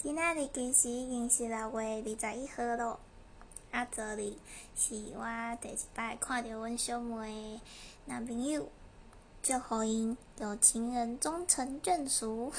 今仔日，其实已经是六月二十一号咯。啊，昨日是我第一摆看到阮小妹男朋友，祝福因有情人终成眷属。